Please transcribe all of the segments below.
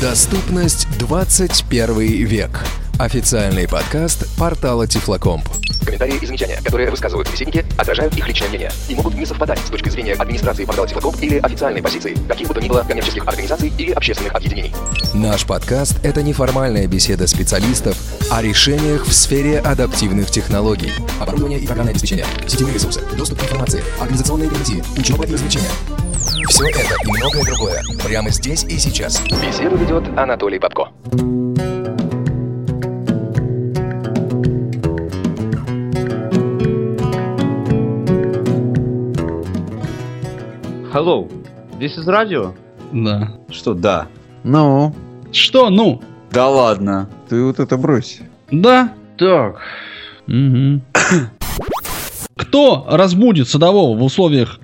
Доступность 21 век. Официальный подкаст портала Тифлокомп. Комментарии и замечания, которые высказывают собеседники, отражают их личное мнение и могут не совпадать с точки зрения администрации портала Тифлокомп или официальной позиции каких бы то ни было коммерческих организаций или общественных объединений. Наш подкаст – это неформальная беседа специалистов о решениях в сфере адаптивных технологий. Оборудование и программное обеспечение, сетевые ресурсы, доступ к информации, организационные гарантии, учеба и развлечения. Все это и многое другое прямо здесь и сейчас. Беседу ведет Анатолий Попко. Hello, this is radio? Да. Что, да? Ну, Что, ну? Да ладно. ты вот это брось. Да? Так. Мгм. Кто разбудит садового в условиях,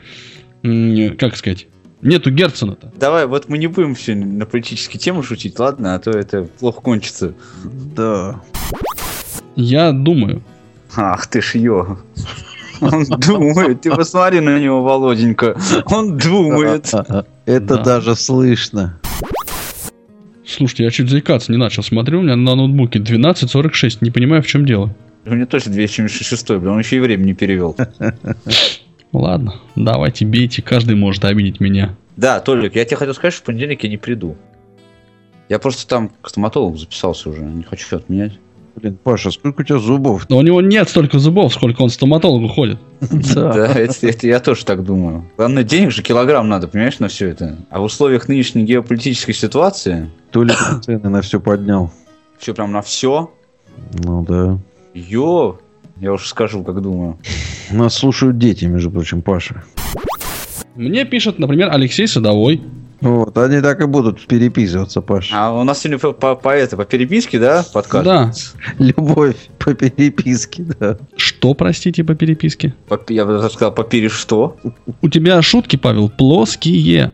как сказать, нету Герцена-то? Давай, вот мы не будем все на политические темы шутить, ладно? А то это плохо кончится. Да. Я думаю. Ах ты ж ё. Он думает, ты посмотри на него, Володенька. Он думает. Это Да. даже слышно. Слушайте, я чуть заикаться не начал. Смотрю, у меня на ноутбуке 12.46. Не понимаю, в чем дело. У меня точно 276 блин, он еще и время не перевел. Ладно, давайте бейте. Каждый может обидеть меня. Да, Толик, я тебе хотел сказать, что в понедельник я не приду. Я просто там к стоматологу записался уже, не хочу отменять. Блин, Паша, сколько у тебя зубов? Но у него нет столько зубов, сколько он к стоматологу ходит. Да, это, я тоже так думаю. Главное, денег же килограмм надо, понимаешь, на все это. А в условиях нынешней геополитической ситуации, То ли цены на все поднял. все прям на все, Ну да. ё, я уж скажу, как думаю. Нас слушают дети, между прочим, Паша. Мне пишет, например, Алексей Садовой. Вот, они так и будут переписываться, Паша. А у нас сегодня по, по, по это, по переписке, да, подкаст? Да. Любовь по переписке, да. Что, простите, по переписке? По- я бы даже сказал, по пере что? У тебя шутки, Павел, плоские.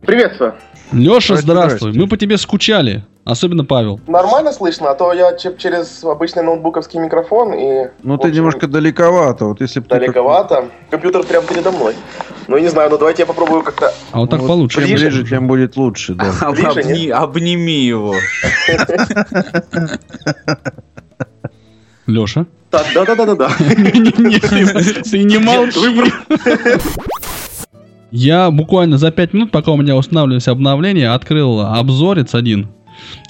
Приветствую. Леша, здравствуй. здрасте. Мы по тебе скучали. Особенно Павел. Нормально слышно, а то я че- через обычный ноутбуковский микрофон и... Ну ты общем, немножко далековато. Вот если бы Далековато. Компьютер прямо передо мной. Ну, не знаю, ну давайте я попробую как-то... А вот так Вот получше. Чем Ближе. тем будет лучше, да. Ближе, обни- обними его. Леша? Так, да-да-да-да-да. Ты не молчи. Я буквально за 5 минут, пока у меня устанавливались обновления, открыл обзорец один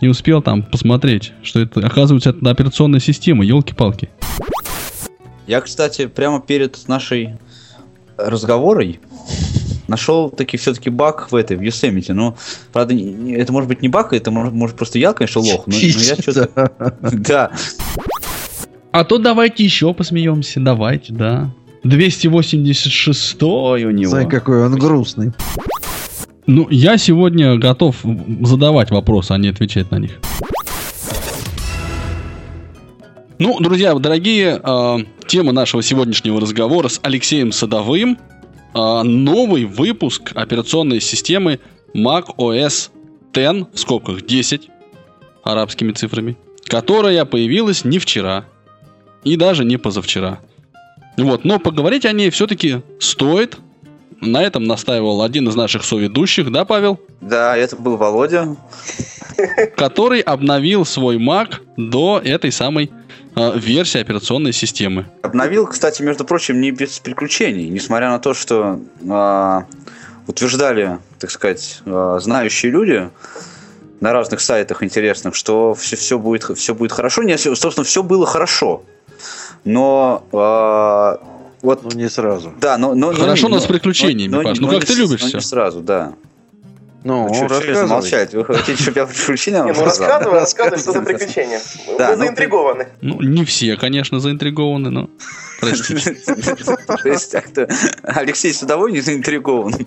и успел там посмотреть, что это, оказывается, это операционная система, елки-палки. Я, кстати, прямо перед нашей разговорой нашел таки все-таки баг в этой, в Yosemite. Ну, правда, не- не- это может быть не баг, это может, может просто я, конечно, лох, но, но я что-то... Да. А то давайте еще посмеемся, давайте, да. 286 у него. Смотри, какой он грустный. Ну, я сегодня готов задавать вопросы, а не отвечать на них. Ну, друзья, дорогие, э, тема нашего сегодняшнего разговора с Алексеем Садовым. э, новый выпуск операционной системы Mac OS X, в скобках 10, арабскими цифрами, которая появилась не вчера и даже не позавчера. Вот, но поговорить о ней все-таки стоит. На этом настаивал один из наших соведущих, да, Павел? Да, это был Володя. Который обновил свой Mac до этой самой э, версии операционной системы. Обновил, кстати, между прочим, не без приключений, несмотря на то, что а, утверждали, так сказать, а, знающие люди на разных сайтах интересных, что все, все, будет, все будет хорошо. Не, собственно, все было хорошо. Но а, вот Ну не сразу. да, но, но- но Хорошо, но с приключениями, Паш. Ну, как не ты с- любишь но всё. Не сразу, да. Ну, Вы что, рассказывай. замолчать? Вы хотите, чтобы я приключения вам ну рассказал? рассказывай, рассказывай, что за приключения. Да, Мы ну, заинтригованы. Ну, не все, конечно, заинтригованы, но... Простите. Алексей Судовой не заинтригован.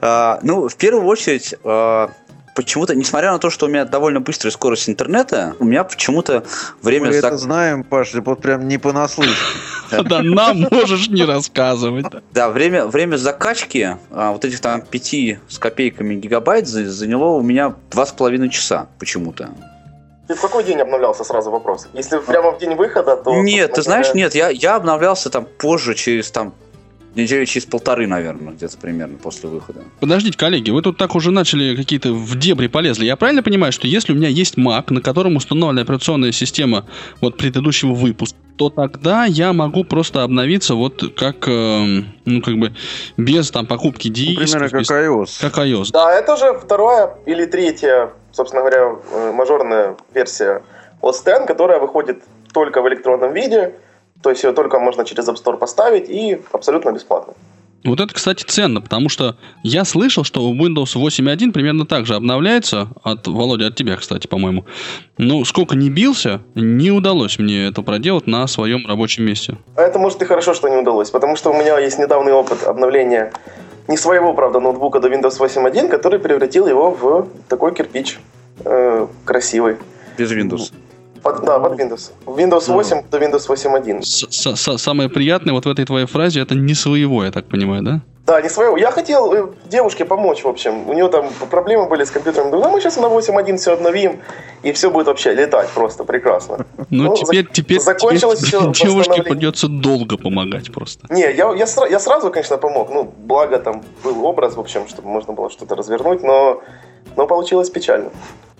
А, Ну, в первую очередь, а, почему-то, несмотря на то, что у меня довольно быстрая скорость интернета, у меня почему-то время... Мы зак- это знаем, Паша, вот прям не понаслышке. Да нам можешь не рассказывать. Да, время, время закачки а, вот этих там 5 с копейками гигабайт за- заняло у меня два с половиной часа почему-то. Ты в какой день обновлялся, сразу вопрос? Если прямо в день выхода, то... Нет, ты знаешь, нет, я, я обновлялся там позже, через там недели через полторы, наверное, где-то примерно после выхода. Подождите, коллеги, вы тут так уже начали какие-то в дебри полезли. Я правильно понимаю, что если у меня есть Mac, на котором установлена операционная система вот предыдущего выпуска, то тогда я могу просто обновиться вот как, э, ну, как бы, без там покупки Ну, дисков. примерно как без- iOS. как iOS. Да, это же вторая или третья, собственно говоря, э, мажорная версия OS X, которая выходит только в электронном виде, то есть ее только можно через App Store поставить и абсолютно бесплатно. Вот это, кстати, ценно, потому что я слышал, что Windows 8.1 примерно так же обновляется, от Володя, от тебя, кстати, по-моему. Ну, сколько не бился, не удалось мне это проделать на своем рабочем месте. А это может и хорошо, что не удалось, потому что у меня есть недавний опыт обновления не своего, правда, ноутбука до Windows 8.1, который превратил его в такой кирпич э, красивый. Без Windows. Под- да, под Windows. Windows 8 до Windows 8.1. С- с- с- Самое приятное вот в этой твоей фразе это не своего, я так понимаю, да? Да, не своего. Я хотел э, девушке помочь, в общем. У нее там проблемы были с компьютером. Думаю, ну мы сейчас на 8.1 все обновим, и все будет вообще летать просто прекрасно. Ну, Ну, теперь, зак- теперь, закончилось теперь всё девушке придется долго помогать просто. Не, я, я, я сразу, конечно, помог. Ну, благо там был образ, в общем, чтобы можно было что-то развернуть, но, но получилось печально.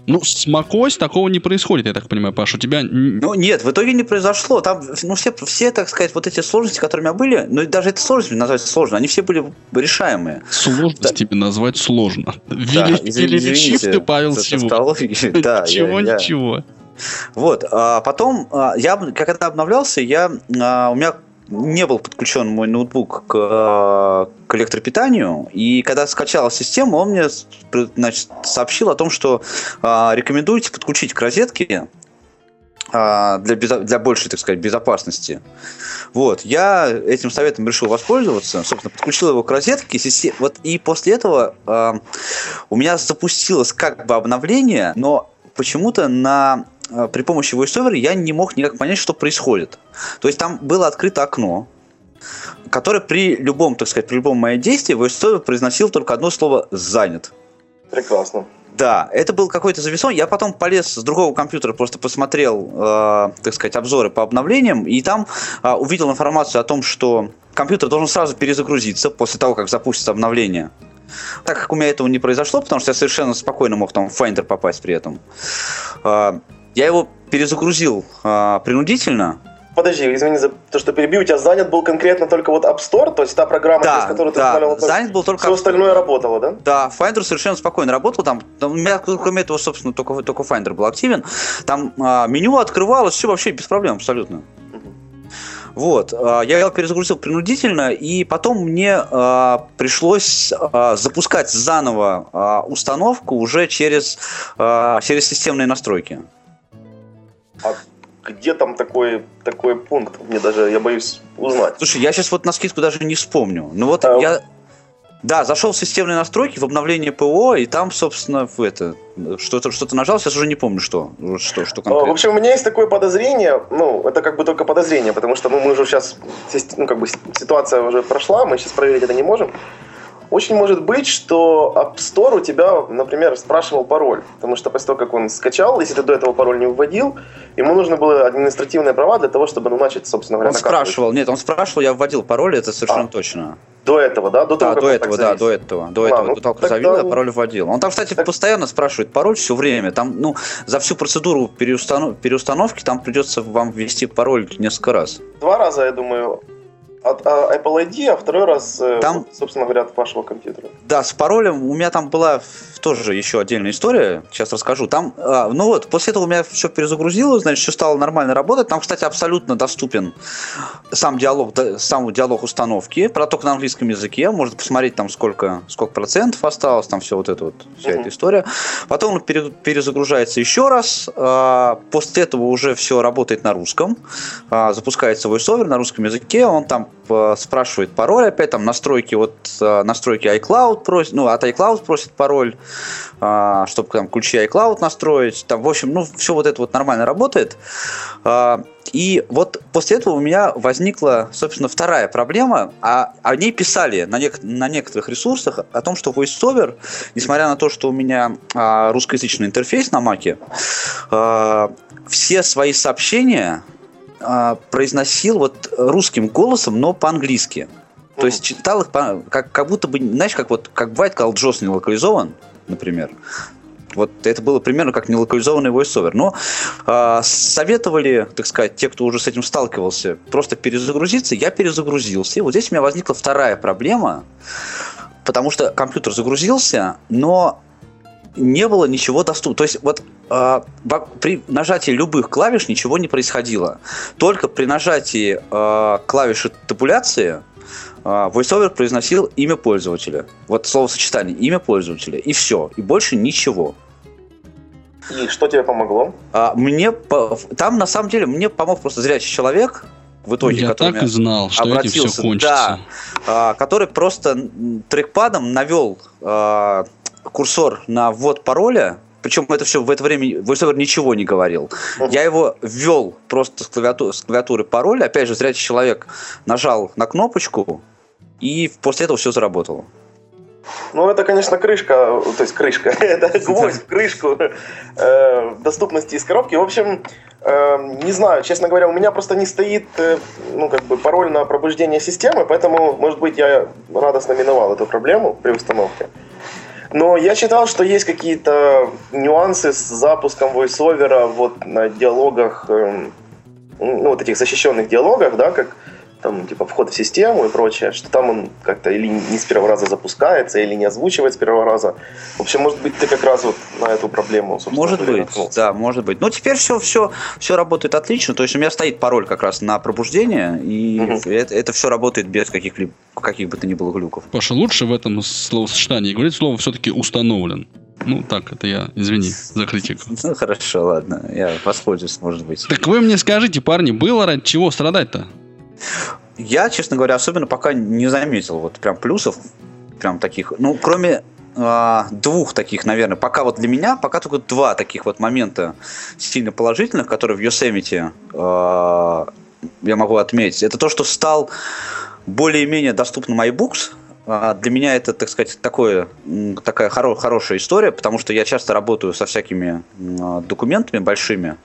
Ну, с macOS такого не происходит, я так понимаю, Паш. У тебя... Ну, нет, в итоге не произошло. Там, ну, все, все, так сказать, вот эти сложности, которые у меня были, ну, и даже эти сложности назвать сложно, они все были решаемые. Сложность тебе назвать сложно. Вели- извини- Величив извините ты, Павел тавтологию. Да, Ничего, я- я- ничего. Вот, а потом, а, я, когда обновлялся, я, а, у меня не был подключен мой ноутбук к, к электропитанию, и когда скачала систему, он мне значит, сообщил о том, что а, рекомендуете подключить к розетке а, для, безо- для большей, так сказать, безопасности. Вот, я этим советом решил воспользоваться, собственно, подключил его к розетке, систе- вот, и после этого а, у меня запустилось как бы обновление, но почему-то на при помощи VoiceOver я не мог никак понять, что происходит. То есть там было открыто окно, которое при любом, так сказать, при любом моем действии VoiceOver произносил только одно слово «занят». Прекрасно. Да, это был какой-то зависон. Я потом полез с другого компьютера, просто посмотрел, э, так сказать, обзоры по обновлениям, и там э, увидел информацию о том, что компьютер должен сразу перезагрузиться после того, как запустится обновление. Так как у меня этого не произошло, потому что я совершенно спокойно мог там в Finder попасть при этом, э, я его перезагрузил э, принудительно. Подожди, извини за то, что перебью. У тебя занят был конкретно только вот App Store, то есть та программа, Да, через которую ты да, устанавливал. занят был только Все остальное работало, да? Да, Finder совершенно спокойно работал. Там, там у меня, кроме этого, собственно, только, только Finder был активен. Там а, меню открывалось, все вообще без проблем абсолютно. Вот, а, я его перезагрузил принудительно, и потом мне а, пришлось а, запускать заново а, установку уже через, а, через системные настройки. Где там такой, такой пункт? Мне даже, я боюсь узнать. Слушай, я сейчас вот на скидку даже не вспомню. Ну вот А, я. Да, зашел в системные настройки, в обновление ПО, и там, собственно, в это что-то что-то нажал, сейчас уже не помню, что. Что, что А, В конкретно. общем, у меня есть такое подозрение, ну, это как бы только подозрение, потому что ну, мы уже сейчас, ну, как бы ситуация уже прошла, мы сейчас проверить это не можем. Очень может быть, что App Store у тебя, например, спрашивал пароль, потому что после того, как он скачал, если ты до этого пароль не вводил, ему нужно было административные права для того, чтобы ну, начать, собственно говоря, Он накапливать. спрашивал, нет, он спрашивал, я вводил пароль, это совершенно А. точно. До этого, да? До того, Да, до этого, да, до этого, до А, этого, ну, до того, как тогда- завел, я пароль вводил. Он там, кстати, Так- постоянно спрашивает пароль все время. Там, ну, за всю процедуру переустанов- переустановки там придется вам ввести пароль несколько раз. Два раза, я думаю, от а, Apple ID, а второй раз, э, Там- собственно говоря, от вашего компьютера. Да, с паролем у меня там была тоже еще отдельная история, сейчас расскажу. Там, а, ну вот, после этого у меня все перезагрузилось, значит, все стало нормально работать. Там, кстати, абсолютно доступен сам диалог, сам диалог установки, про только на английском языке. Можно посмотреть там сколько, сколько процентов осталось, там все вот это вот, вся Мгм. эта история. Потом он пере- перезагружается еще раз. а, После этого уже все работает на русском. А, Запускается VoiceOver на русском языке. Он там спрашивает пароль опять, там настройки, вот а, настройки iCloud просит, ну, от iCloud просит пароль, а, чтобы там ключи iCloud настроить. Там, в общем, ну, все вот это вот нормально работает. И вот после этого у меня возникла, собственно, вторая проблема. А о ней писали на, нек- на некоторых ресурсах о том, что VoiceOver, несмотря на то, что у меня русскоязычный интерфейс на Маке, все свои сообщения а, произносил вот русским голосом, но по-английски. То есть читал их по- как, как будто бы, знаешь, как вот как бывает, когда JOS не локализован, например. Вот это было примерно как нелокализованный voiceover. Но а, советовали, так сказать, те, кто уже с этим сталкивался, просто перезагрузиться. Я перезагрузился. И вот здесь у меня возникла вторая проблема, потому что компьютер загрузился, но не было ничего доступно. То есть вот во- при нажатии любых клавиш ничего не происходило. Только при нажатии а, клавиши табуляции а, VoiceOver произносил имя пользователя. Вот словосочетание имя пользователя. И все. И больше ничего. И что тебе помогло? А, мне по- там на самом деле мне помог просто зрячий человек в итоге, Я который так и знал, что этим все обратился, кончится. а, который просто трекпадом навел а, курсор на ввод пароля. Причем это все в это время VoiceOver ничего не говорил. Мгм. Я его ввел просто с, клавиату- с клавиатуры пароль. Опять же, зрячий человек нажал на кнопочку, и после этого все заработало. Ну, это, конечно, крышка, то есть крышка, это гвоздь в крышку э, доступности из коробки. В общем, э, не знаю, честно говоря, у меня просто не стоит, э, ну, как бы, пароль на пробуждение системы, поэтому, может быть, я радостно миновал эту проблему при установке. Но я читал, что есть какие-то нюансы с запуском voiceover вот на диалогах, эм, ну, вот этих защищенных диалогах, да, как там, типа, вход в систему и прочее, что там он как-то или не с первого раза запускается, или не озвучивает с первого раза. В общем, может быть, ты как раз вот на эту проблему, собственно, Может быть, наткнулся. да, может быть. Но теперь все, все, все работает отлично. То есть у меня стоит пароль как раз на пробуждение, и Мгм. это, все работает без каких-либо каких бы то ни было глюков. Паша, лучше в этом словосочетании говорить слово все-таки установлен. Ну, так, это я, извини за критику. Ну хорошо, ладно, я воспользуюсь, может быть. Так вы мне скажите, парни, было ради чего страдать-то? Я, честно говоря, особенно пока не заметил вот прям плюсов, прям таких. Ну, кроме а, двух таких, наверное, пока вот для меня, пока только два таких вот момента сильно положительных, которые в Yosemite а, я могу отметить. Это то, что стал более-менее доступным iBooks. А, Для меня это, так сказать, такое, такая хоро- хорошая история, потому что я часто работаю со всякими документами большими,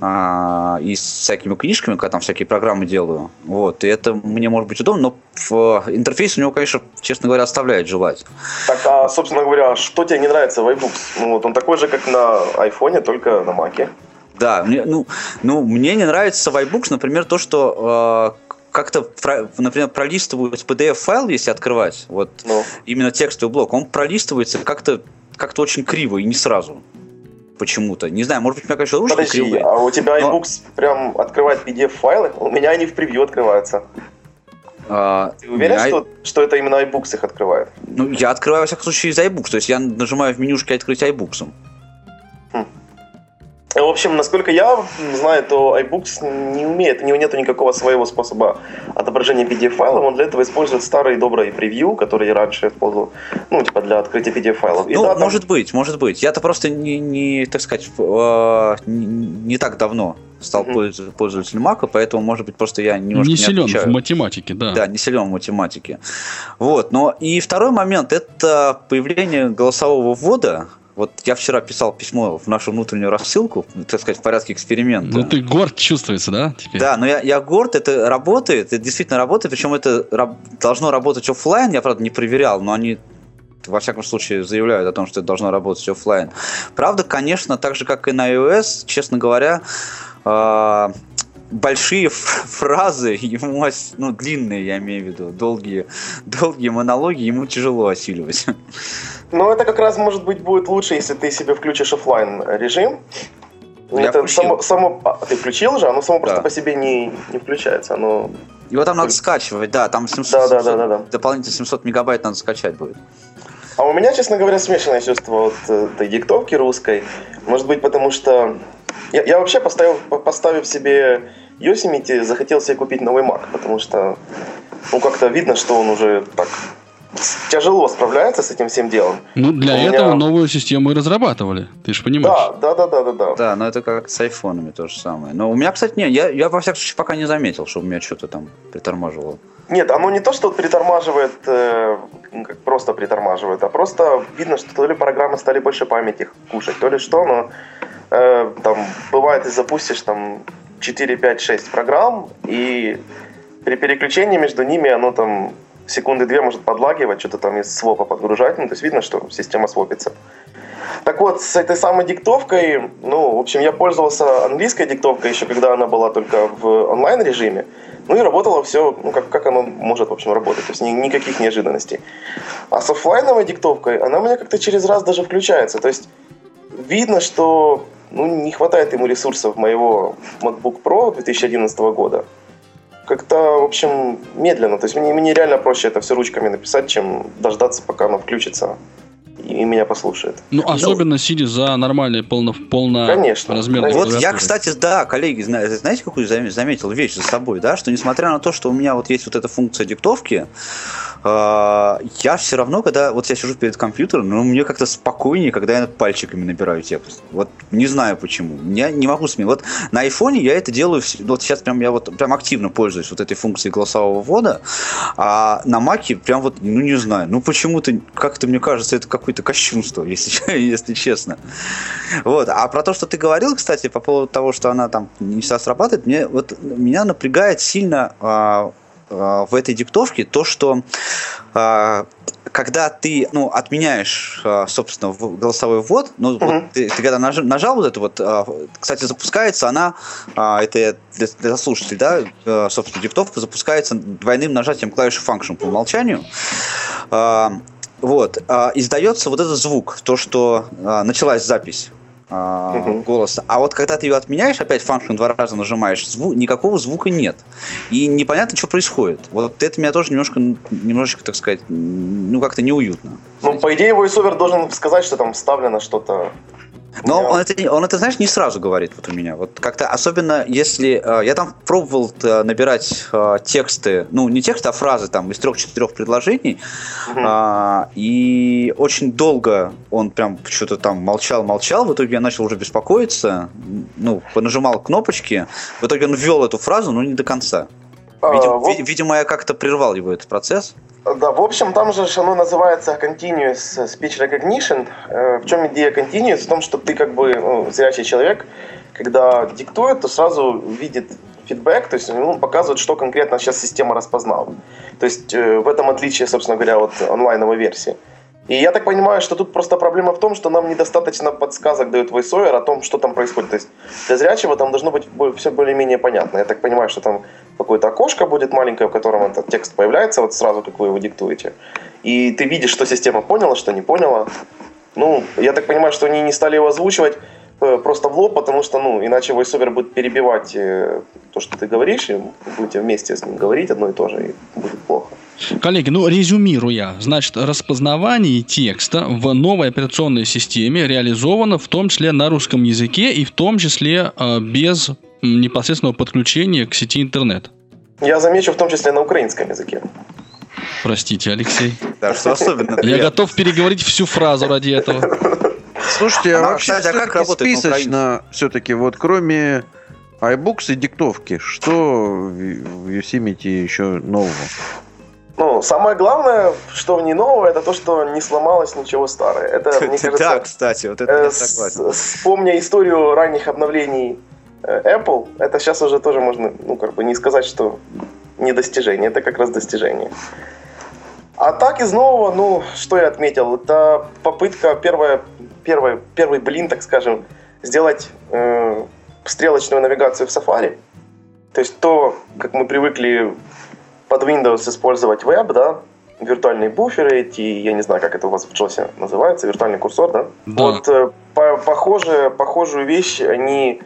и с всякими книжками, когда там всякие программы делаю. Вот, и это мне может быть удобно, но интерфейс у него, конечно, честно говоря, оставляет желать. Так, а, собственно говоря, что тебе не нравится в iBooks? Ну, вот он такой же, как на айфоне, только на маке. Да, мне, ну, ну, мне не нравится в iBooks, например, то, что э, как-то, например, пролистывать PDF-файл, если открывать, вот Ну, именно текстовый блок, он пролистывается как-то как очень криво и не сразу. Почему-то. Не знаю, может быть, у меня, конечно, ручки подожди, кривые. а у тебя Но- iBooks прям открывает PDF-файлы? У меня они в превью открываются. А, Ты уверен, я- что, что это именно iBooks их открывает? Ну, я открываю, во всяком случае, из iBooks. То есть я нажимаю в менюшке «Открыть iBooks». В общем, насколько я знаю, то iBooks не умеет, у него нет никакого своего способа отображения PDF-файлов. Он для этого использует старый добрый превью, который я раньше использовал, ну, типа для открытия PDF-файлов. Ну, да, там- может быть, может быть. Я-то просто не, не, так сказать, в- э, не, не так давно стал пользу- пользователем Мака, поэтому, может быть, просто я немножко Не не, силен в отвечаю. математике, да. Да, не силен в математике. Вот, но и второй момент – это появление голосового ввода. Вот я вчера писал письмо в нашу внутреннюю рассылку, так сказать, в порядке эксперимента. Ну ты горд чувствуется, да, теперь? Да, но я, я горд, это работает, это действительно работает, причем это раб- должно работать оффлайн, я, правда, не проверял, но они во всяком случае заявляют о том, что это должно работать оффлайн. Правда, конечно, так же, как и на iOS, честно говоря, а, большие фразы ему, ос- ну, длинные, я имею в виду, долгие, долгие монологи ему тяжело осиливать. Ну, это как раз, может быть, будет лучше, если ты себе включишь оффлайн режим. Я это включил. само, само- а, ты включил же, оно само просто Да. по себе не, не включается. Оно... Его там надо скачивать, да, там 700, Да, да, 700 да, да, да. дополнительно 700 мегабайт надо скачать будет. А у меня, честно говоря, смешанное чувство от э, этой диктовки русской. Может быть, потому что я, я вообще поставил, по- поставив себе Yosemite, захотел себе купить новый Mac, потому что ну как-то видно, что он уже так тяжело справляется с этим всем делом. Ну, для У меня- этого новую систему и разрабатывали. Ты же понимаешь. Да, да, да, да, да, да. Но это как с айфонами то же самое. Но у меня, кстати, не, я, я во всяком случае пока не заметил, что у меня что-то там притормаживало. Нет, оно не то, что притормаживает, э, ну, как просто притормаживает, а просто видно, что то ли программы стали больше памяти кушать, то ли что, но э, там бывает, ты запустишь там 4, 5, 6 программ, и при переключении между ними оно там секунды две может подлагивать, что-то там из свопа подгружать. Ну, то есть видно, что система свопится. Так вот, с этой самой диктовкой, ну, в общем, я пользовался английской диктовкой еще, когда она была только в онлайн-режиме. Ну и работало все, ну, как, как оно может, в общем, работать. То есть ни- никаких неожиданностей. А с оффлайновой диктовкой она у меня как-то через раз даже включается. То есть видно, что ну, не хватает ему ресурсов моего MacBook Pro 2011 года. Как-то, в общем, медленно. То есть мне, мне реально проще это все ручками написать, чем дождаться, пока оно включится и, меня послушает. Ну, особенно сидя за нормальной полно, Конечно, полноразмерной конечно. Вот я, кстати, да, коллеги, зна- знаете, какую зам- заметил вещь за собой, да, что несмотря на то, что у меня вот есть вот эта функция диктовки, я все равно, когда вот я сижу перед компьютером, ну, мне как-то спокойнее, когда я пальчиками набираю текст. Вот не знаю почему. Я не могу сменить. Вот на айфоне я это делаю, вот сейчас прям я вот прям активно пользуюсь вот этой функцией голосового ввода, а на маке прям вот, ну не знаю, ну почему-то, как-то мне кажется, это какое-то кощунство, если, если честно. Вот. А про то, что ты говорил, кстати, по поводу того, что она там не всегда срабатывает, мне вот меня напрягает сильно а, а, в этой диктовке то, что а, когда ты ну, отменяешь, а, собственно, голосовой ввод, ну, вот Мгм. ты, ты когда наж- нажал вот это вот, кстати, запускается она, это для, для слушателей, да, собственно, диктовка запускается двойным нажатием клавиши Function по умолчанию. Вот, издается вот этот звук, то, что началась запись Мгм. голоса. А вот когда ты ее отменяешь, опять function два раза нажимаешь, зву- никакого звука нет. И непонятно, что происходит. Вот это меня тоже немножко, немножечко, так сказать, ну как-то неуютно. Ну, по идее, VoiceOver должен сказать, что там вставлено что-то. Но Да. он это, он это, знаешь, не сразу говорит вот у меня. Вот как-то, особенно если... э, я там пробовал э, набирать э, тексты, ну, не тексты, а фразы там из трех-четырех предложений, Мгм. а, и очень долго он прям что-то там молчал-молчал, в итоге я начал уже беспокоиться, ну, понажимал кнопочки, в итоге он ввел эту фразу, но не до конца. А, Видимо, вот- ви- видимо, я как-то прервал его этот процесс. Да, в общем, там же оно называется Continuous Speech Recognition. Э, В чем идея Continuous? В том, что ты как бы ну, зрячий человек, когда диктует, то сразу видит фидбэк, то есть ну, показывает, что конкретно сейчас система распознала. То есть э, в этом отличие, собственно говоря, от онлайновой версии. И я так понимаю, что тут просто проблема в том, что нам недостаточно подсказок дает VoiceOver о том, что там происходит. То есть для зрячего там должно быть все более-менее понятно. Я так понимаю, что там какое-то окошко будет маленькое, в котором этот текст появляется вот сразу, как вы его диктуете. И ты видишь, что система поняла, что не поняла. Ну, я так понимаю, что они не стали его озвучивать э, просто в лоб, потому что, ну, иначе VoiceOver будет перебивать э, то, что ты говоришь, и будете вместе с ним говорить одно и то же, и будет плохо. Коллеги, ну резюмируя, значит, распознавание текста в новой операционной системе реализовано в том числе на русском языке и в том числе э, без непосредственного подключения к сети интернет. Я замечу в том числе на украинском языке. Простите, Алексей. Да, что особенно Я приятно. готов переговорить всю фразу ради этого. Слушайте, а А, вообще кстати, а как работает списочно все-таки вот кроме iBooks и диктовки, что в в Yosemite еще нового? Ну, самое главное, что в ней нового, это то, что не сломалось ничего старое. Это, мне кажется, Да, кстати, вот это Э, я согласен. Вспомня историю ранних обновлений э, Apple, это сейчас уже тоже можно, ну, как бы не сказать, что не достижение, это как раз достижение. А так из нового, ну, что я отметил, это попытка, первая, первая, первый блин, так скажем, сделать э, стрелочную навигацию в Safari. То есть то, как мы привыкли под Windows использовать веб, да, виртуальные буферы эти, я не знаю, как это у вас в JOS называется, виртуальный курсор, да? Да. Вот э, по- похоже, похожую вещь они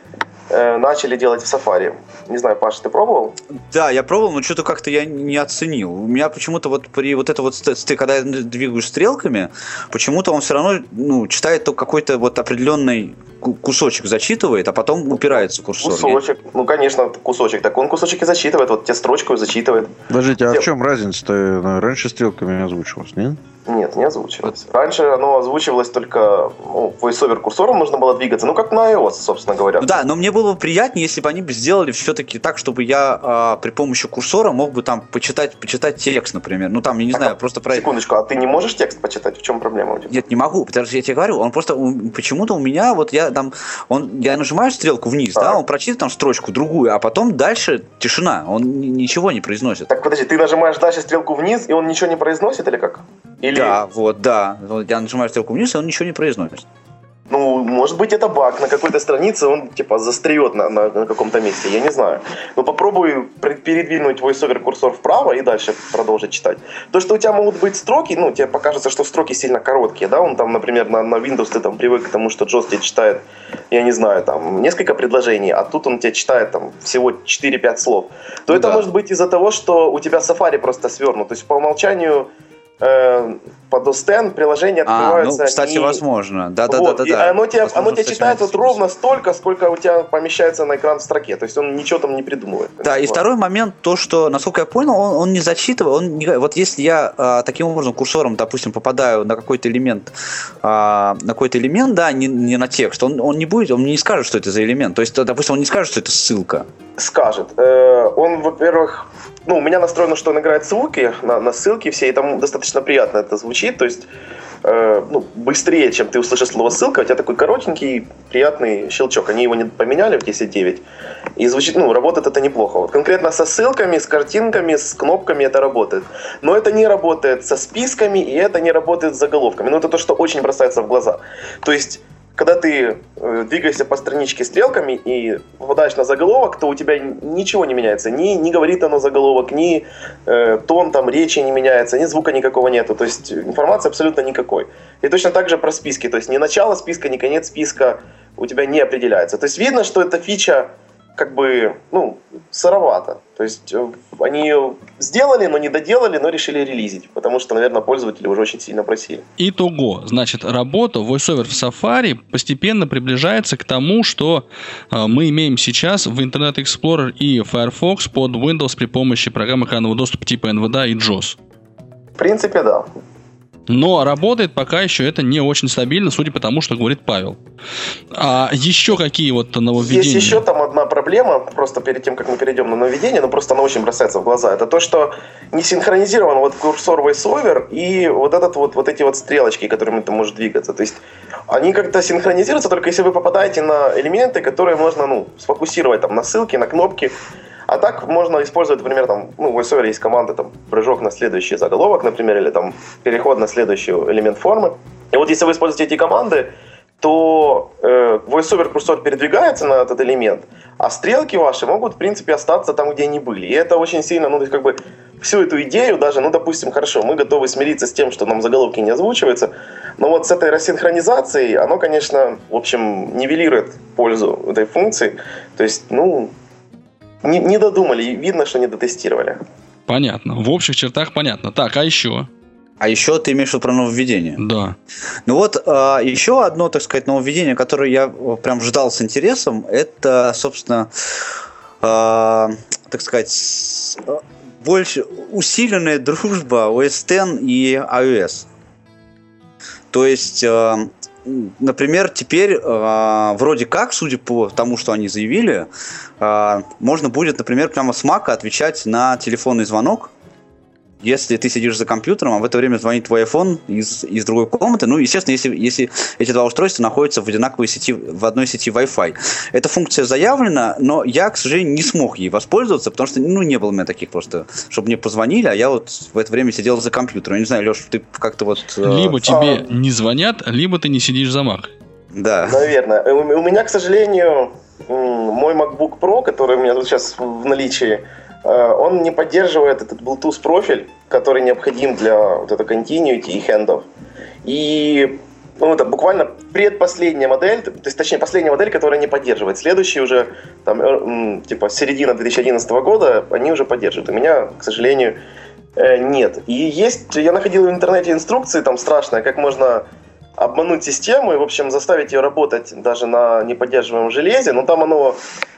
э, начали делать в Safari. Не знаю, Паша, ты пробовал? Да, я пробовал, но что-то как-то я не оценил. У меня почему-то вот при вот это вот, ты когда двигаешь стрелками, почему-то он все равно ну, читает только какой-то вот определенный кусочек зачитывает, а потом упирается курсор. Кусочек. Ну, конечно, кусочек. Так он кусочек и зачитывает, вот тебе строчку и зачитывает. Подождите, а Дел- в чем разница-то? Раньше стрелками озвучивалось, нет? Нет, не озвучивалось. Раньше оно озвучивалось только ну, voiceover курсором нужно было двигаться, ну как на iOS, собственно говоря. Ну да, но мне было бы приятнее, если бы они бы сделали все-таки так, чтобы я а, при помощи курсора мог бы там почитать, почитать текст, например. Ну там, я не Так, знаю, а, просто про Секундочку, а ты не можешь текст почитать? В чем проблема у тебя? Нет, не могу, потому что я тебе говорю, он просто почему-то у меня вот я там, он, я нажимаю стрелку вниз, да, Так. он прочитает там строчку другую, а потом дальше тишина, он ни- ничего не произносит. Так, подожди, ты нажимаешь дальше стрелку вниз, и он ничего не произносит, или как? Или, Да, вот, да. Вот Я нажимаю стрелку вниз, и он ничего не произносит. ну, может быть, это баг на какой-то странице, он, типа, застреет на, на, на каком-то месте, я не знаю. Но попробуй пре- передвинуть voiceover курсор вправо и дальше продолжить читать. То, что у тебя могут быть строки, ну, тебе покажется, что строки сильно короткие, да, он там, например, на, на Windows ты там привык к тому, что тебе читает, я не знаю, там, несколько предложений, а тут он тебе читает там всего 4-5 слов, то Ну это да. может быть из-за того, что у тебя Safari просто свернут, то есть по умолчанию э, под OS X приложения А, ну, кстати, не- возможно. Да, да, вот, да, да, и да. оно тебе, Возможно, оно кстати, читает вот ровно столько, сколько у тебя помещается на экран в строке. То есть он ничего там не придумывает. Да, и Вот. второй момент, то, что, насколько я понял, он, он не зачитывает, он не- вот если я а, таким образом курсором, допустим, попадаю на какой-то элемент, а, на какой-то элемент, да, не, не на текст, он, он не будет, он мне не скажет, что это за элемент. То есть, допустим, он не скажет, что это ссылка. Скажет. Э, он, во-первых, ну, у меня настроено, что он играет звуки на, на ссылки все, и там достаточно приятно это звучит. То есть э, ну, быстрее, чем ты услышишь слово ссылка, у тебя такой коротенький, приятный щелчок. Они его не поменяли в 10.9. И звучит, ну, работает это неплохо. Вот конкретно со ссылками, с картинками, с кнопками это работает. Но это не работает со списками, и это не работает с заголовками. Ну, это то, что очень бросается в глаза. То есть когда ты э, двигаешься по страничке стрелками и попадаешь на заголовок, то у тебя ничего не меняется. Ни, не говорит оно заголовок, ни э, тон там речи не меняется, ни звука никакого нету. То есть информации абсолютно никакой. И точно так же про списки. То есть ни начало списка, ни конец списка у тебя не определяется. То есть видно, что эта фича как бы, ну, сыровато. То есть э, они ее сделали, но не доделали, но решили релизить. Потому что, наверное, пользователи уже очень сильно просили. Итого, значит, работа VoiceOver в Safari постепенно приближается к тому, что э, мы имеем сейчас в Internet Explorer и Firefox под Windows при помощи программ экранного доступа типа NVDA и JOS. В принципе, да. Но работает пока еще это не очень стабильно, судя по тому, что говорит Павел. А еще какие вот нововведения? Есть еще там одна проблема, просто перед тем, как мы перейдем на нововведение, но просто она очень бросается в глаза. Это то, что не синхронизирован вот курсор VoiceOver и вот, этот вот, вот эти вот стрелочки, которыми ты можешь двигаться. То есть они как-то синхронизируются только если вы попадаете на элементы, которые можно ну, сфокусировать там, на ссылки, на кнопки. А так можно использовать, например, там, ну, в VoiceOver есть команда, там, прыжок на следующий заголовок, например, или там переход на следующий элемент формы. И вот если вы используете эти команды, то э, VoiceOver курсор передвигается на этот элемент, а стрелки ваши могут, в принципе, остаться там, где они были. И это очень сильно, ну, то есть, как бы, всю эту идею даже, ну, допустим, хорошо, мы готовы смириться с тем, что нам заголовки не озвучиваются, но вот с этой рассинхронизацией, оно, конечно, в общем, нивелирует пользу этой функции. То есть, ну, не, не додумали, и видно, что не дотестировали. Понятно. В общих чертах понятно. Так, а еще? А еще ты имеешь в виду про нововведение. Да. Ну вот а, еще одно, так сказать, нововведение, которое я э, прям ждал с интересом, это, собственно, а, так сказать, э, больше усиленная дружба OS X и iOS. То есть, э, например, теперь э, вроде как, судя по тому, что они заявили, э, можно будет, например, прямо с Mac отвечать на телефонный звонок, если ты сидишь за компьютером, а в это время звонит твой iPhone из, из другой комнаты, ну, естественно, если, если эти два устройства находятся в одинаковой сети, в одной сети Wi-Fi. Эта функция заявлена, но я, к сожалению, не смог ей воспользоваться, потому что, ну, не было у меня таких просто, чтобы мне позвонили, а я вот в это время сидел за компьютером. Я не знаю, Леш, ты как-то вот... э, Либо тебе а- не звонят, либо ты не сидишь за Mac. Да. Наверное. У у меня, к сожалению, мой MacBook Pro, который у меня тут сейчас в наличии, э, он не поддерживает этот Bluetooth профиль, который необходим для вот этого continuity и хендов. И ну, это буквально предпоследняя модель, то есть, точнее, последняя модель, которая не поддерживает. Следующие уже, там, э, типа, середина 2011 года, они уже поддерживают. У меня, к сожалению, э, нет. И есть, я находил в интернете инструкции, там, страшные, как можно обмануть систему и, в общем, заставить ее работать даже на неподдерживаемом железе. Но там оно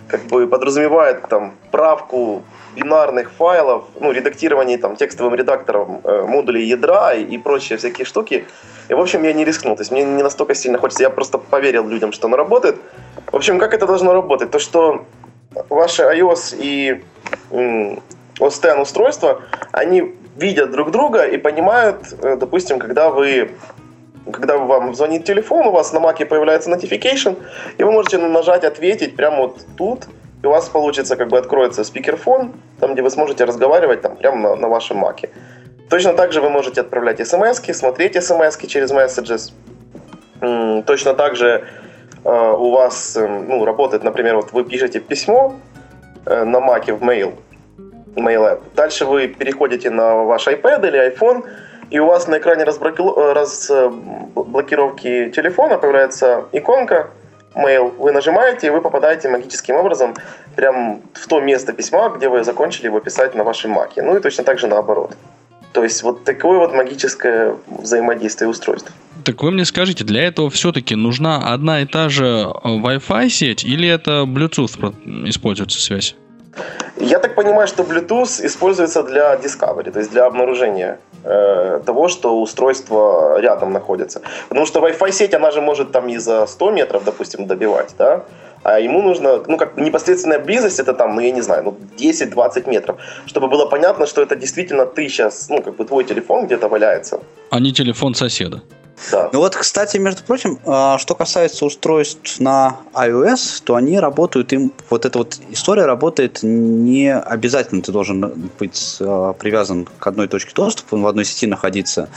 как бы подразумевает там правку бинарных файлов, ну, редактирование там текстовым редактором э, модулей ядра и, и прочие всякие штуки. И, в общем, я не рискнул. То есть мне не настолько сильно хочется. Я просто поверил людям, что оно работает. В общем, как это должно работать? То, что ваши iOS и м, OS устройства, они видят друг друга и понимают, э, допустим, когда вы когда вам звонит телефон, у вас на маке появляется notification, и вы можете нажать «Ответить» прямо вот тут, и у вас получится, как бы откроется спикерфон, там, где вы сможете разговаривать там прямо на, на вашем маке. Точно так же вы можете отправлять смс смотреть смс через Messages. Точно так же э, у вас э, ну, работает, например, вот вы пишете письмо э, на маке в mail, mail app. Дальше вы переходите на ваш iPad или iPhone, и у вас на экране разблокировки телефона появляется иконка mail. Вы нажимаете, и вы попадаете магическим образом прям в то место письма, где вы закончили его писать на вашей маке. Ну и точно так же наоборот. То есть вот такое вот магическое взаимодействие устройств. Так вы мне скажите, для этого все-таки нужна одна и та же э, Wi-Fi сеть или это Bluetooth используется связь? Я так понимаю, что Bluetooth используется для discovery, то есть для обнаружения э, того, что устройство рядом находится. Потому что Wi-Fi сеть, она же может там и за 100 метров, допустим, добивать, да? А ему нужно, ну, как непосредственная близость, это там, ну, я не знаю, ну, 10-20 метров, чтобы было понятно, что это действительно ты сейчас, ну, как бы твой телефон где-то валяется. А не телефон соседа. Ну вот, кстати, между прочим, а, что касается устройств на iOS, то они работают им, вот эта вот история работает не обязательно, ты должен быть а, привязан к одной точке доступа, в одной сети находиться.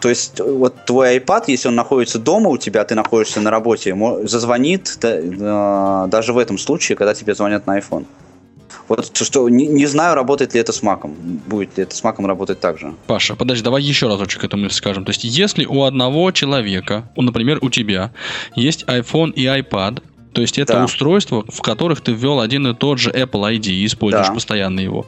То есть вот твой iPad, если он находится дома у тебя, ты находишься на работе, зазвонит а, даже в этом случае, когда тебе звонят на iPhone. Вот что не, не знаю, работает ли это с Mac. Будет ли это с Mac работать так же. Паша, подожди, давай еще разочек это мы скажем. То есть, если у одного человека, например, у тебя, есть iPhone и iPad, то есть это Да. устройства, в которых ты ввел один и тот же Apple ID и используешь Да. постоянно его.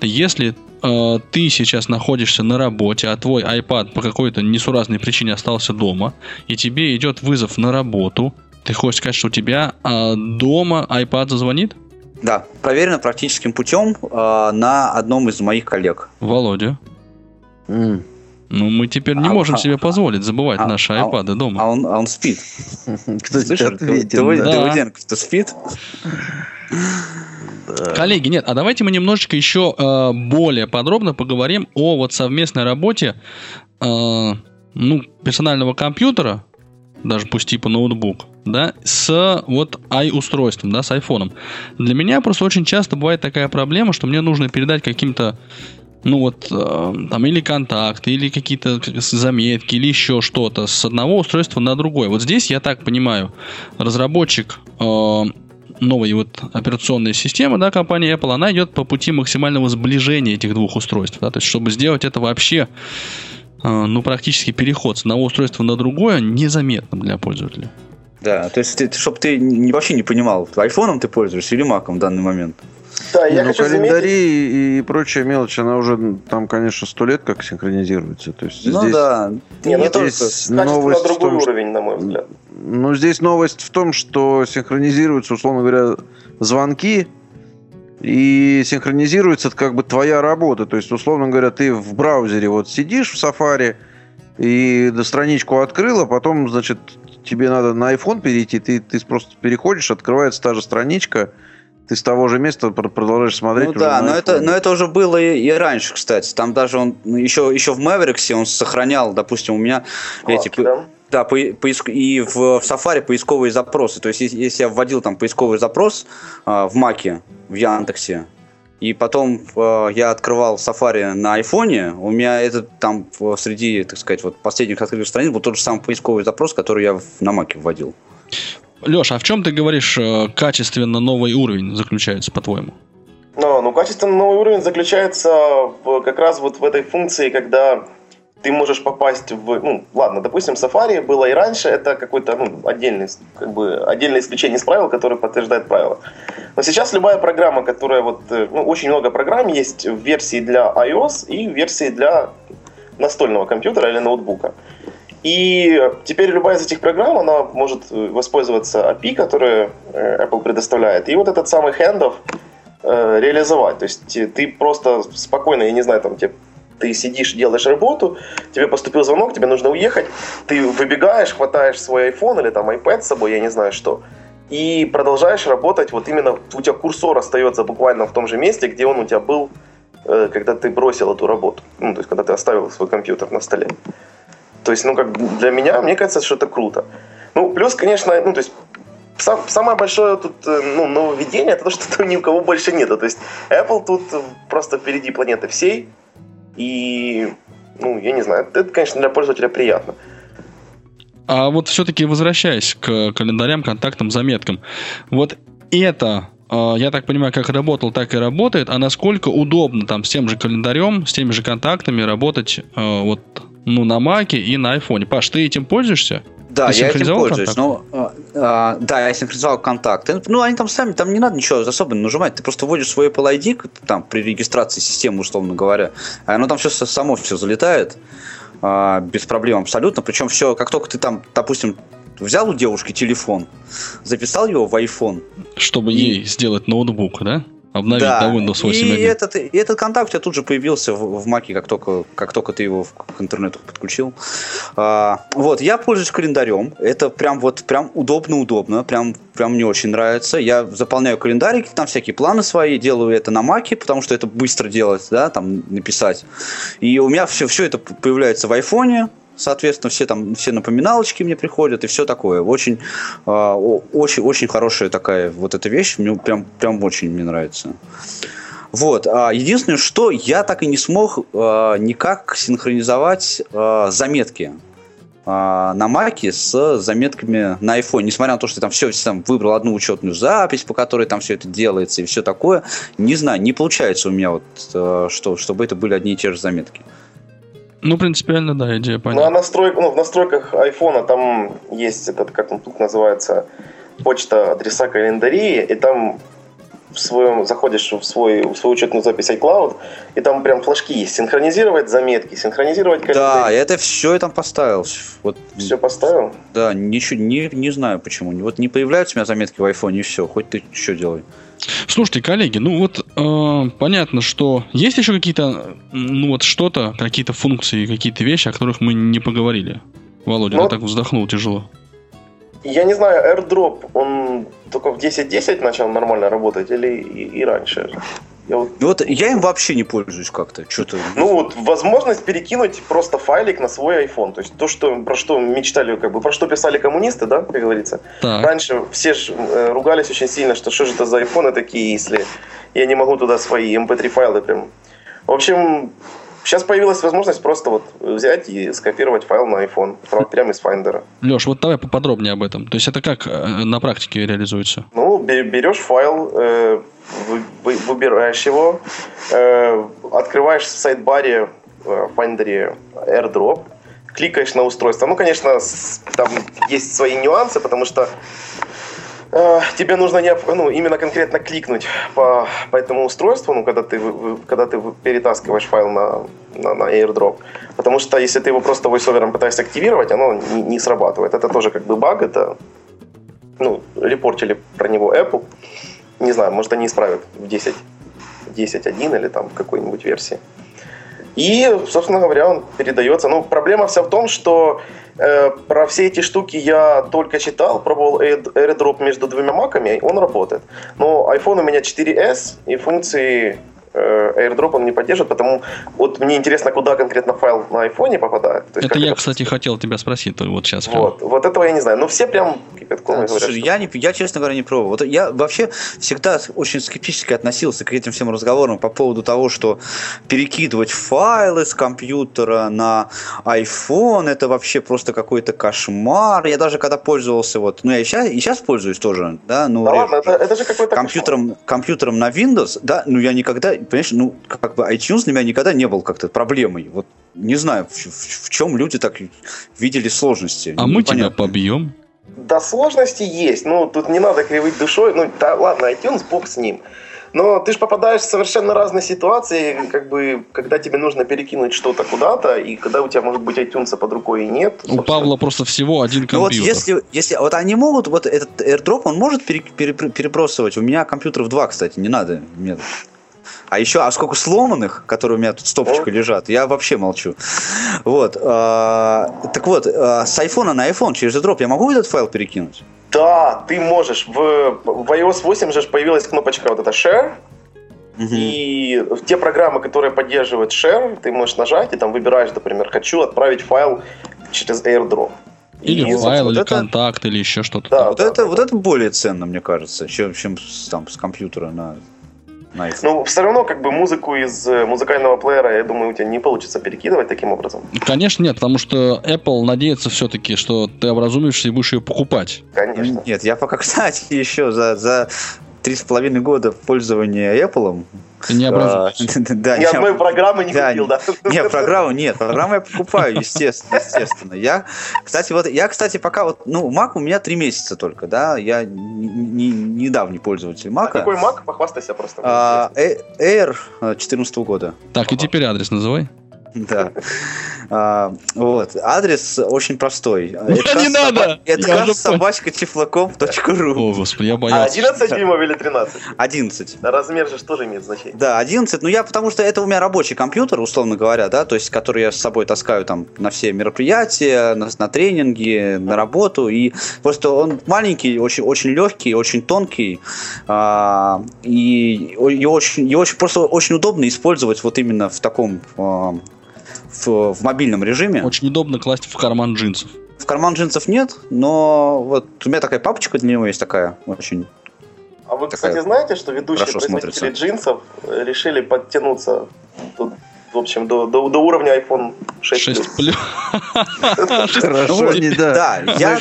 Если э, ты сейчас находишься на работе, а твой iPad по какой-то несуразной причине остался дома, и тебе идет вызов на работу, ты хочешь сказать, что у тебя э, дома iPad зазвонит? Да, проверено практическим путем а, на одном из моих коллег. Володя. М. Ну, мы теперь не А- можем а- себе позволить забывать а- наши а- iPad дома. А он, а он спит. Кто тебе Слышишь, ответит? Давы- да? Да. Давыденко, ты спит? Коллеги, нет, а давайте мы немножечко еще э, более подробно поговорим о вот совместной работе э, ну, персонального компьютера, даже пусть типа ноутбук, да, с вот i-устройством, да, с айфоном. Для меня просто очень часто бывает такая проблема, что мне нужно передать каким-то ну вот, э, там или контакты, или какие-то заметки, или еще что-то с одного устройства на другое. Вот здесь, я так понимаю, разработчик э, новой вот операционной системы, да, компании Apple, она идет по пути максимального сближения этих двух устройств, да, то есть чтобы сделать это вообще, э, ну, практически переход с одного устройства на другое незаметным для пользователя. Да, то есть, чтобы ты не- вообще не понимал, айфоном ты пользуешься или маком в данный момент. Да, я ну, хочу календари заметить... и прочая мелочь, она уже там, конечно, сто лет как синхронизируется. То есть Ну здесь, да, Не, ну не это только... здесь Качество новость на в другой том, уровень, на мой взгляд. Ну, здесь новость в том, что синхронизируются, условно говоря, звонки, и синхронизируется это как бы твоя работа. То есть, условно говоря, ты в браузере вот сидишь в Safari и до страничку открыл, а потом, значит, тебе надо на iPhone перейти, ты, ты просто переходишь, открывается та же страничка, ты с того же места пр- продолжаешь смотреть. Ну уже да, но это, но это уже было и, и раньше, кстати. Там даже он ну, еще, еще в Мэвериксе он сохранял, допустим, у меня эти Вкладки, да? Да, по- поиск- и в, в Safari поисковые запросы. То есть, если, я вводил там поисковый запрос а, в Маке, в Яндексе, и потом а, я открывал Safari на айфоне, у меня этот там в- среди, так сказать, вот последних открытых страниц был тот же самый поисковый запрос, который я в- на Маке вводил. Леша, а в чем ты говоришь э, качественно новый уровень заключается, по-твоему? Но, ну, качественно новый уровень заключается в, как раз вот в этой функции, когда ты можешь попасть в, ну, ладно, допустим, Safari было и раньше, это какой-то, ну, отдельный, как бы, отдельное исключение из правил, которое подтверждает правило. Но сейчас любая программа, которая вот, э, ну, очень много программ есть в версии для iOS и в версии для настольного компьютера или ноутбука. И теперь любая из этих программ, она может э, воспользоваться API, которую э, Apple предоставляет, и вот этот самый э, реализовать. То есть ты просто спокойно, я не знаю, там тебе ты сидишь, делаешь работу, тебе поступил звонок, тебе нужно уехать, ты выбегаешь, хватаешь свой iPhone или там iPad с собой, я не знаю что, и продолжаешь работать, вот именно у тебя курсор остается буквально в том же месте, где он у тебя был, э, когда ты бросил эту работу, ну, то есть когда ты оставил свой компьютер на столе. То есть, ну, как для меня, мне кажется, что это круто. Ну, плюс, конечно, ну, то есть сам, самое большое тут э, ну, нововведение это то, что ни у кого больше нету. То есть Apple тут просто впереди планеты всей. И, ну, я не знаю, это, конечно, для пользователя приятно. А вот все-таки возвращаясь к календарям, контактам, заметкам. Вот это а, я так понимаю, как работал, так и работает. А насколько удобно там с тем же календарем, с теми же контактами работать а, вот ну, на Маке и на айфоне. Паш, ты этим пользуешься? Да, я этим пользуюсь. Но, а, а, да, я синхронизовал контакты. Ну, они там сами, там не надо ничего особенно нажимать. Ты просто вводишь свой Apple ID там, при регистрации системы, условно говоря. А оно там все само все залетает. А, без проблем абсолютно. Причем все, как только ты там, допустим, взял у девушки телефон, записал его в iPhone. Чтобы и... ей сделать ноутбук, да? Обновить да. на Windows 8. И этот, и этот контакт у тебя тут же появился в, в Mac, как только, как только ты его к интернету подключил. А, вот, я пользуюсь календарем. Это прям вот прям удобно-удобно. Прям, прям мне очень нравится. Я заполняю календарик, там всякие планы свои, делаю это на Маке, потому что это быстро делать, да, там написать. И у меня все, все это появляется в айфоне, соответственно, все там все напоминалочки мне приходят и все такое. Очень, э, очень, очень хорошая такая вот эта вещь, мне прям, прям очень мне нравится. Вот. А единственное, что я так и не смог э, никак синхронизовать э, заметки на Маке с заметками на iPhone. Несмотря на то, что там все, там выбрал одну учетную запись, по которой там все это делается и все такое, не знаю, не получается у меня вот, что, чтобы это были одни и те же заметки. Ну, принципиально, да, идея понятна. Ну, а настрой, ну, в настройках айфона там есть этот, как он тут называется, почта адреса календарии, и там в своем, заходишь в, свой, в свою учетную запись iCloud, и там прям флажки есть. Синхронизировать заметки, синхронизировать календарь. Да, это все я там поставил. Вот, все поставил? Да, ничего, не, не знаю почему. Вот не появляются у меня заметки в iPhone, и все, хоть ты что делай. Слушайте, коллеги, ну вот э, понятно, что есть еще какие-то, ну вот что-то, какие-то функции, какие-то вещи, о которых мы не поговорили. Володя, ну, ты так вздохнул тяжело. Я не знаю, AirDrop, он только в 10.10 начал нормально работать или и, и раньше? Я вот... вот я им вообще не пользуюсь как-то. Что-то... Ну вот, возможность перекинуть просто файлик на свой iPhone. То есть то, что, про что мечтали, как бы, про что писали коммунисты, да, как говорится. Так. Раньше все ж, э, ругались очень сильно, что что же это за iPhone такие, если я не могу туда свои MP3 файлы прям. В общем, Сейчас появилась возможность просто вот взять и скопировать файл на iPhone прямо из Finder. Леш, вот давай поподробнее об этом. То есть это как э, на практике реализуется? Ну, берешь файл, э, выбираешь его, э, открываешь в сайт-баре в Finder AirDrop, кликаешь на устройство. Ну, конечно, там есть свои нюансы, потому что Э, тебе нужно не, ну, именно конкретно кликнуть по, по этому устройству, ну, когда ты, когда ты перетаскиваешь файл на, на, на AirDrop. Потому что если ты его просто voiceover пытаешься активировать, оно не, не срабатывает. Это тоже как бы баг, это ну, репортили про него Apple. Не знаю, может они исправят в 10, 10.1 или там какой-нибудь версии. И, собственно говоря, он передается. Ну, проблема вся в том, что Э, про все эти штуки я только читал, пробовал AirDrop между двумя маками, он работает. Но iPhone у меня 4S, и функции AirDrop он не поддерживает, потому вот мне интересно, куда конкретно файл на айфоне попадает. То есть, это я, это... кстати, хотел тебя спросить вот сейчас. Вот, вот этого я не знаю. Но все прям кипятком да, говорят. Слушай, что... я, не, я, честно говоря, не пробовал. Вот я вообще всегда очень скептически относился к этим всем разговорам по поводу того, что перекидывать файлы с компьютера на iPhone это вообще просто какой-то кошмар. Я даже когда пользовался, вот, ну я и сейчас, и сейчас пользуюсь тоже, да, ну, да ладно, это, это же какой-то компьютером, компьютером на Windows, да, ну я никогда понимаешь, ну, как бы iTunes для меня никогда не был как-то проблемой. Вот не знаю, в, в, в чем люди так видели сложности. А мы тебя побьем. Да, сложности есть. Ну, тут не надо кривить душой. Ну, да, ладно, iTunes, бог с ним. Но ты же попадаешь в совершенно разные ситуации, как бы, когда тебе нужно перекинуть что-то куда-то, и когда у тебя может быть iTunes под рукой и нет. У Павла просто всего один Ну вот компьютер. если, если вот они могут, вот этот AirDrop, он может пере- пере- перебросывать. У меня компьютеров два, кстати, не надо. мне. А еще, а сколько сломанных, которые у меня тут стопочкой лежат, я вообще молчу. Вот. а, так вот, а, с айфона на iPhone через AirDrop я могу этот файл перекинуть? Да, ты можешь. В, в iOS 8 же появилась кнопочка вот эта Share, и те программы, которые поддерживают Share, ты можешь нажать и там выбираешь, например, хочу отправить файл через AirDrop. Или И, файл, вот или это- контакт, или еще что-то. Да, Вот да, это, да. вот это более ценно, мне кажется, чем, чем там, с компьютера на, iPhone. Но все равно как бы музыку из э, музыкального плеера, я думаю, у тебя не получится перекидывать таким образом. Конечно, нет, потому что Apple надеется все-таки, что ты образумишься и будешь ее покупать. Конечно. Нет, я пока, кстати, еще за, за три с половиной года пользования Apple. Не образуешься. Да, Ни я- одной программы не Да, купил, да? Нет, программу нет. Программу я покупаю, естественно. естественно. Я, кстати, вот я, кстати, пока вот, ну, Mac у меня три месяца только, да. Я не- не- недавний пользователь А Mac. какой Mac? Похвастайся просто. А, э- Air 2014 года. Так, и теперь адрес называй. Да. А, вот. Адрес очень простой. Не надо! Это уже собачка тифлоком.ру О, господи, я А боялся. 11 дюймов или 13? 11. Размер же тоже имеет значение. Да, 11. Ну, я потому что это у меня рабочий компьютер, условно говоря, да, то есть, который я с собой таскаю там на все мероприятия, на, на тренинги, на работу. И просто он маленький, очень, очень легкий, очень тонкий. а, и его очень, его очень, просто очень удобно использовать вот именно в таком а, в, в мобильном режиме. Очень удобно класть в карман джинсов. В карман джинсов нет, но вот у меня такая папочка для него есть такая очень. А вы, кстати, знаете, что ведущие производители смотрится. джинсов э, решили подтянуться тут, в общем, до, до, до уровня iPhone 6. 6 плюс. Хорошо, не да. да, я-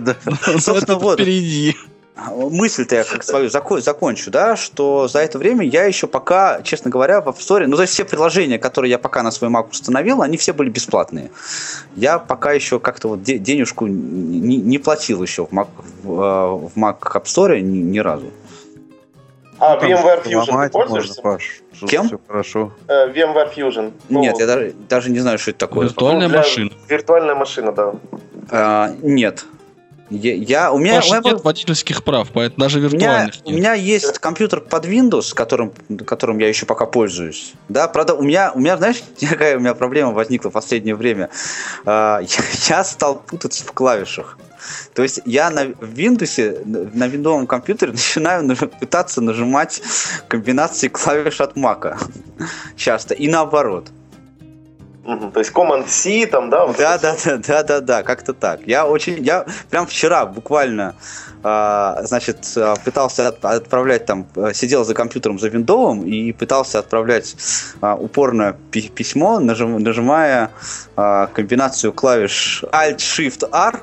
да. Собственно, вот. впереди. Мысль-то я как свою зако- закончу, да, что за это время я еще пока, честно говоря, в App Store, ну, то есть все приложения, которые я пока на свой Mac установил, они все были бесплатные. Я пока еще как-то вот де- денежку не, не платил еще в Mac, в, э, в Mac App Store ни, ни разу. А, Там VMware Fusion ты пользуешься? можно, Паш. Кем? Все хорошо. Э, VMware Fusion. Ну, Нет, я даже, даже не знаю, что это такое. Виртуальная для- машина. Виртуальная машина, да. А, нет. Я, я- у меня, у Паша, меня нет водительских прав, поэтому даже У меня, виртуальных у нет. меня есть компьютер под Windows, которым, которым я еще пока пользуюсь. Да, правда, у меня, у меня, знаешь, какая у меня проблема возникла в последнее время? А, я, я стал путаться в клавишах. То есть я на Windows, на виндовом компьютере начинаю пытаться нажимать комбинации клавиш от Mac часто и наоборот. Мгм. То есть Command-C там, да? вот Да, да, да, да, да, да, как-то так. Я очень, я прям вчера буквально, а, значит, а, пытался от- отправлять там, а, сидел за компьютером за виндовым и пытался отправлять а, упорно пи- письмо, нажим- нажимая а, комбинацию клавиш Alt-Shift-R.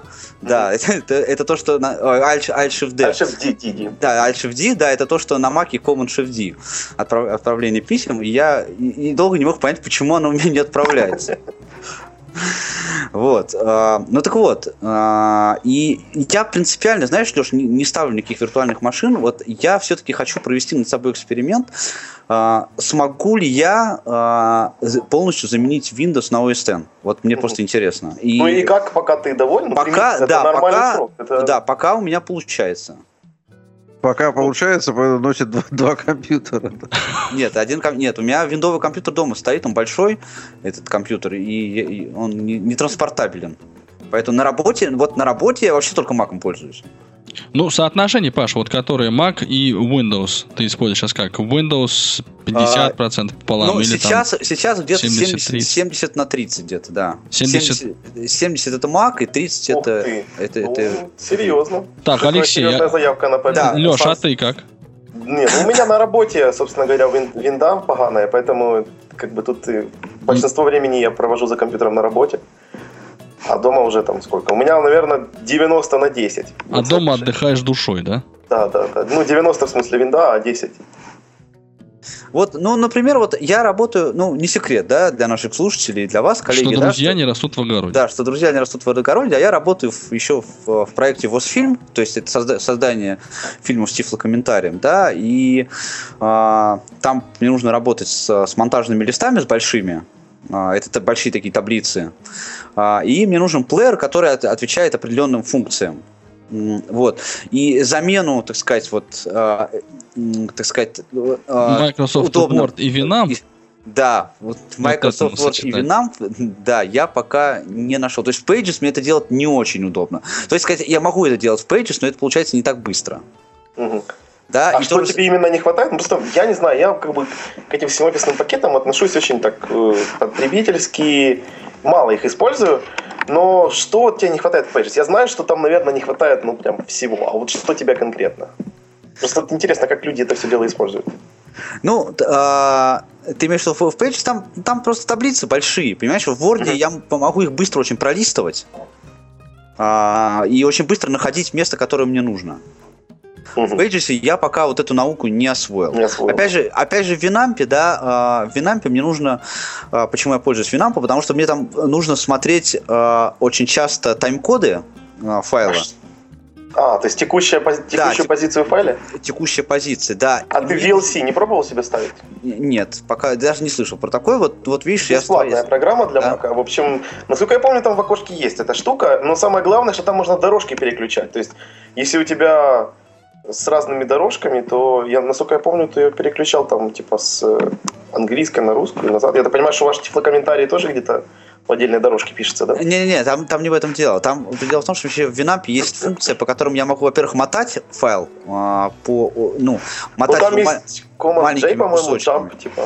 Да, это, это то, что на, ой, Alt- Alt-Shift-D. Дальше в D, D, D. Да, да, это то, что на Маке Command-Shift-D отправ- отправление писем, и я и- и долго не мог понять, почему оно у меня не отправляется. Вот. а, Ну так вот. а, И я принципиально, знаешь, Леш, не ставлю никаких виртуальных машин. Вот я все-таки хочу провести над собой эксперимент. а, Смогу ли я полностью заменить Windows на OS X? Вот мне просто интересно. И Ну и как, пока ты доволен? Пока, да, пока, срок. Это- да, пока у меня получается. Пока получается, носит два, два компьютера. Нет, один нет, у меня виндовый компьютер дома стоит, он большой, этот компьютер, и, и он не, не транспортабелен. Поэтому на работе, вот на работе я вообще только маком пользуюсь. Ну, соотношение, Паш, вот которые Mac и Windows, ты используешь сейчас как? Windows 50% пополам ну, или сейчас, сейчас где-то 70, 70, 70 на 30 где-то, да. 70. 70, 70 это Mac, и 30 Ух это, ты. это, Ну, это- серьозно. там... Так, Такая Алексей, я... заявка на. Да. Леш, а ты как? Нет, ну, у меня на работе, собственно говоря, вин- винда поганая, поэтому как бы тут и большинство времени я провожу за компьютером на работе. А дома уже там сколько? У меня, наверное, 90 на 10. А дома отдыхаешь душой, да? Да, да, да. Ну, 90 в смысле винда, а 10. Вот, ну, например, вот я работаю, ну, не секрет, да, для наших слушателей, для вас, коллеги. Что да, друзья что- не растут в огороде. Да, что друзья не растут в огороде, а я работаю в- еще в, в проекте ВОЗфильм, то есть это созда- создание фильмов с тифлокомментарием, да, и а, там мне нужно работать с, с монтажными листами, с большими, это та- большие такие таблицы, А, и мне нужен плеер, который от- отвечает определенным функциям. Вот. И замену, так сказать, вот, а, так сказать, а, Microsoft удобно. Word и Winamp. И- Да, вот Microsoft Word и. Winamp, да, я пока не нашел. То есть в Pages мне это делать не очень удобно. То есть, сказать, я могу это делать в Pages, но это получается не так быстро. Мгм. Да, А и что то же- тебе именно не хватает? Ну, просто я не знаю, я как бы к этим всем офисным пакетам отношусь очень так э, потребительски, мало их использую. Но что тебе не хватает в Pages? Я знаю, что там, наверное, не хватает, ну, прям всего. А вот что тебе конкретно? Просто интересно, как люди это все дело используют. Ну, а, ты имеешь в виду в Pages, там, там просто таблицы большие, понимаешь? В Word я могу их быстро очень пролистывать а, и очень быстро находить место, которое мне нужно. В Мгм. Pages я пока вот эту науку не освоил. Не освоил. Опять же, опять же, в Винампе, да, а, в Винампе мне нужно, а, почему я пользуюсь Винампом, потому что мне там нужно смотреть а, очень часто тайм-коды файла, А, то есть текущая, пози- текущую тип- позицию в файле? текущие позиции, да. А ты VLC не пробовал себе ставить? Нет, пока даже не слышал про такое. Вот, вот видишь, я Бесплатная программа для Да. Mac. В общем, насколько я помню, там в окошке есть эта штука, но самое главное, что там можно дорожки переключать. То есть, если у тебя с разными дорожками, то я, насколько я помню, ты ее переключал там типа с э, английской на русскую назад. Я так понимаю, что ваши тифлокомментарии тоже где-то в отдельной дорожке пишется, да? Не-не-не, там, там не в этом дело. Там дело в том, что вообще в Винампе есть функция, по которым я могу, во-первых, мотать файл а, по, ну, Ну, мотать там его ма- есть Command J, маленькими по-моему, jump, типа.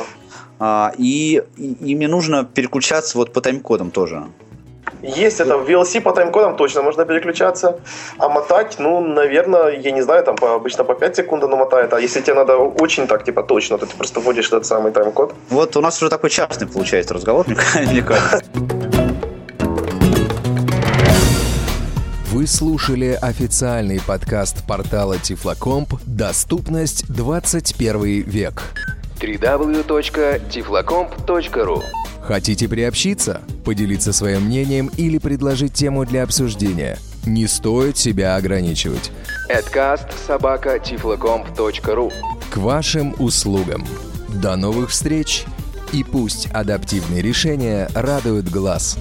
а, и, и, и мне нужно переключаться вот по тайм-кодам тоже. Есть это, в VLC по тайм-кодам точно можно переключаться. А мотать, ну, наверное, я не знаю, там по, обычно по 5 секунд оно мотает. А если тебе надо очень так, типа, точно, то ты просто вводишь этот самый тайм-код. Вот у нас уже такой частный получается разговор, мне мне кажется. Вы слушали официальный подкаст портала Тифлокомп «Доступность 21 век». www.tiflocomp.ru Хотите приобщиться, поделиться своим мнением или предложить тему для обсуждения? Не стоит себя ограничивать. Adcast К вашим услугам. До новых встреч! И пусть адаптивные решения радуют глаз.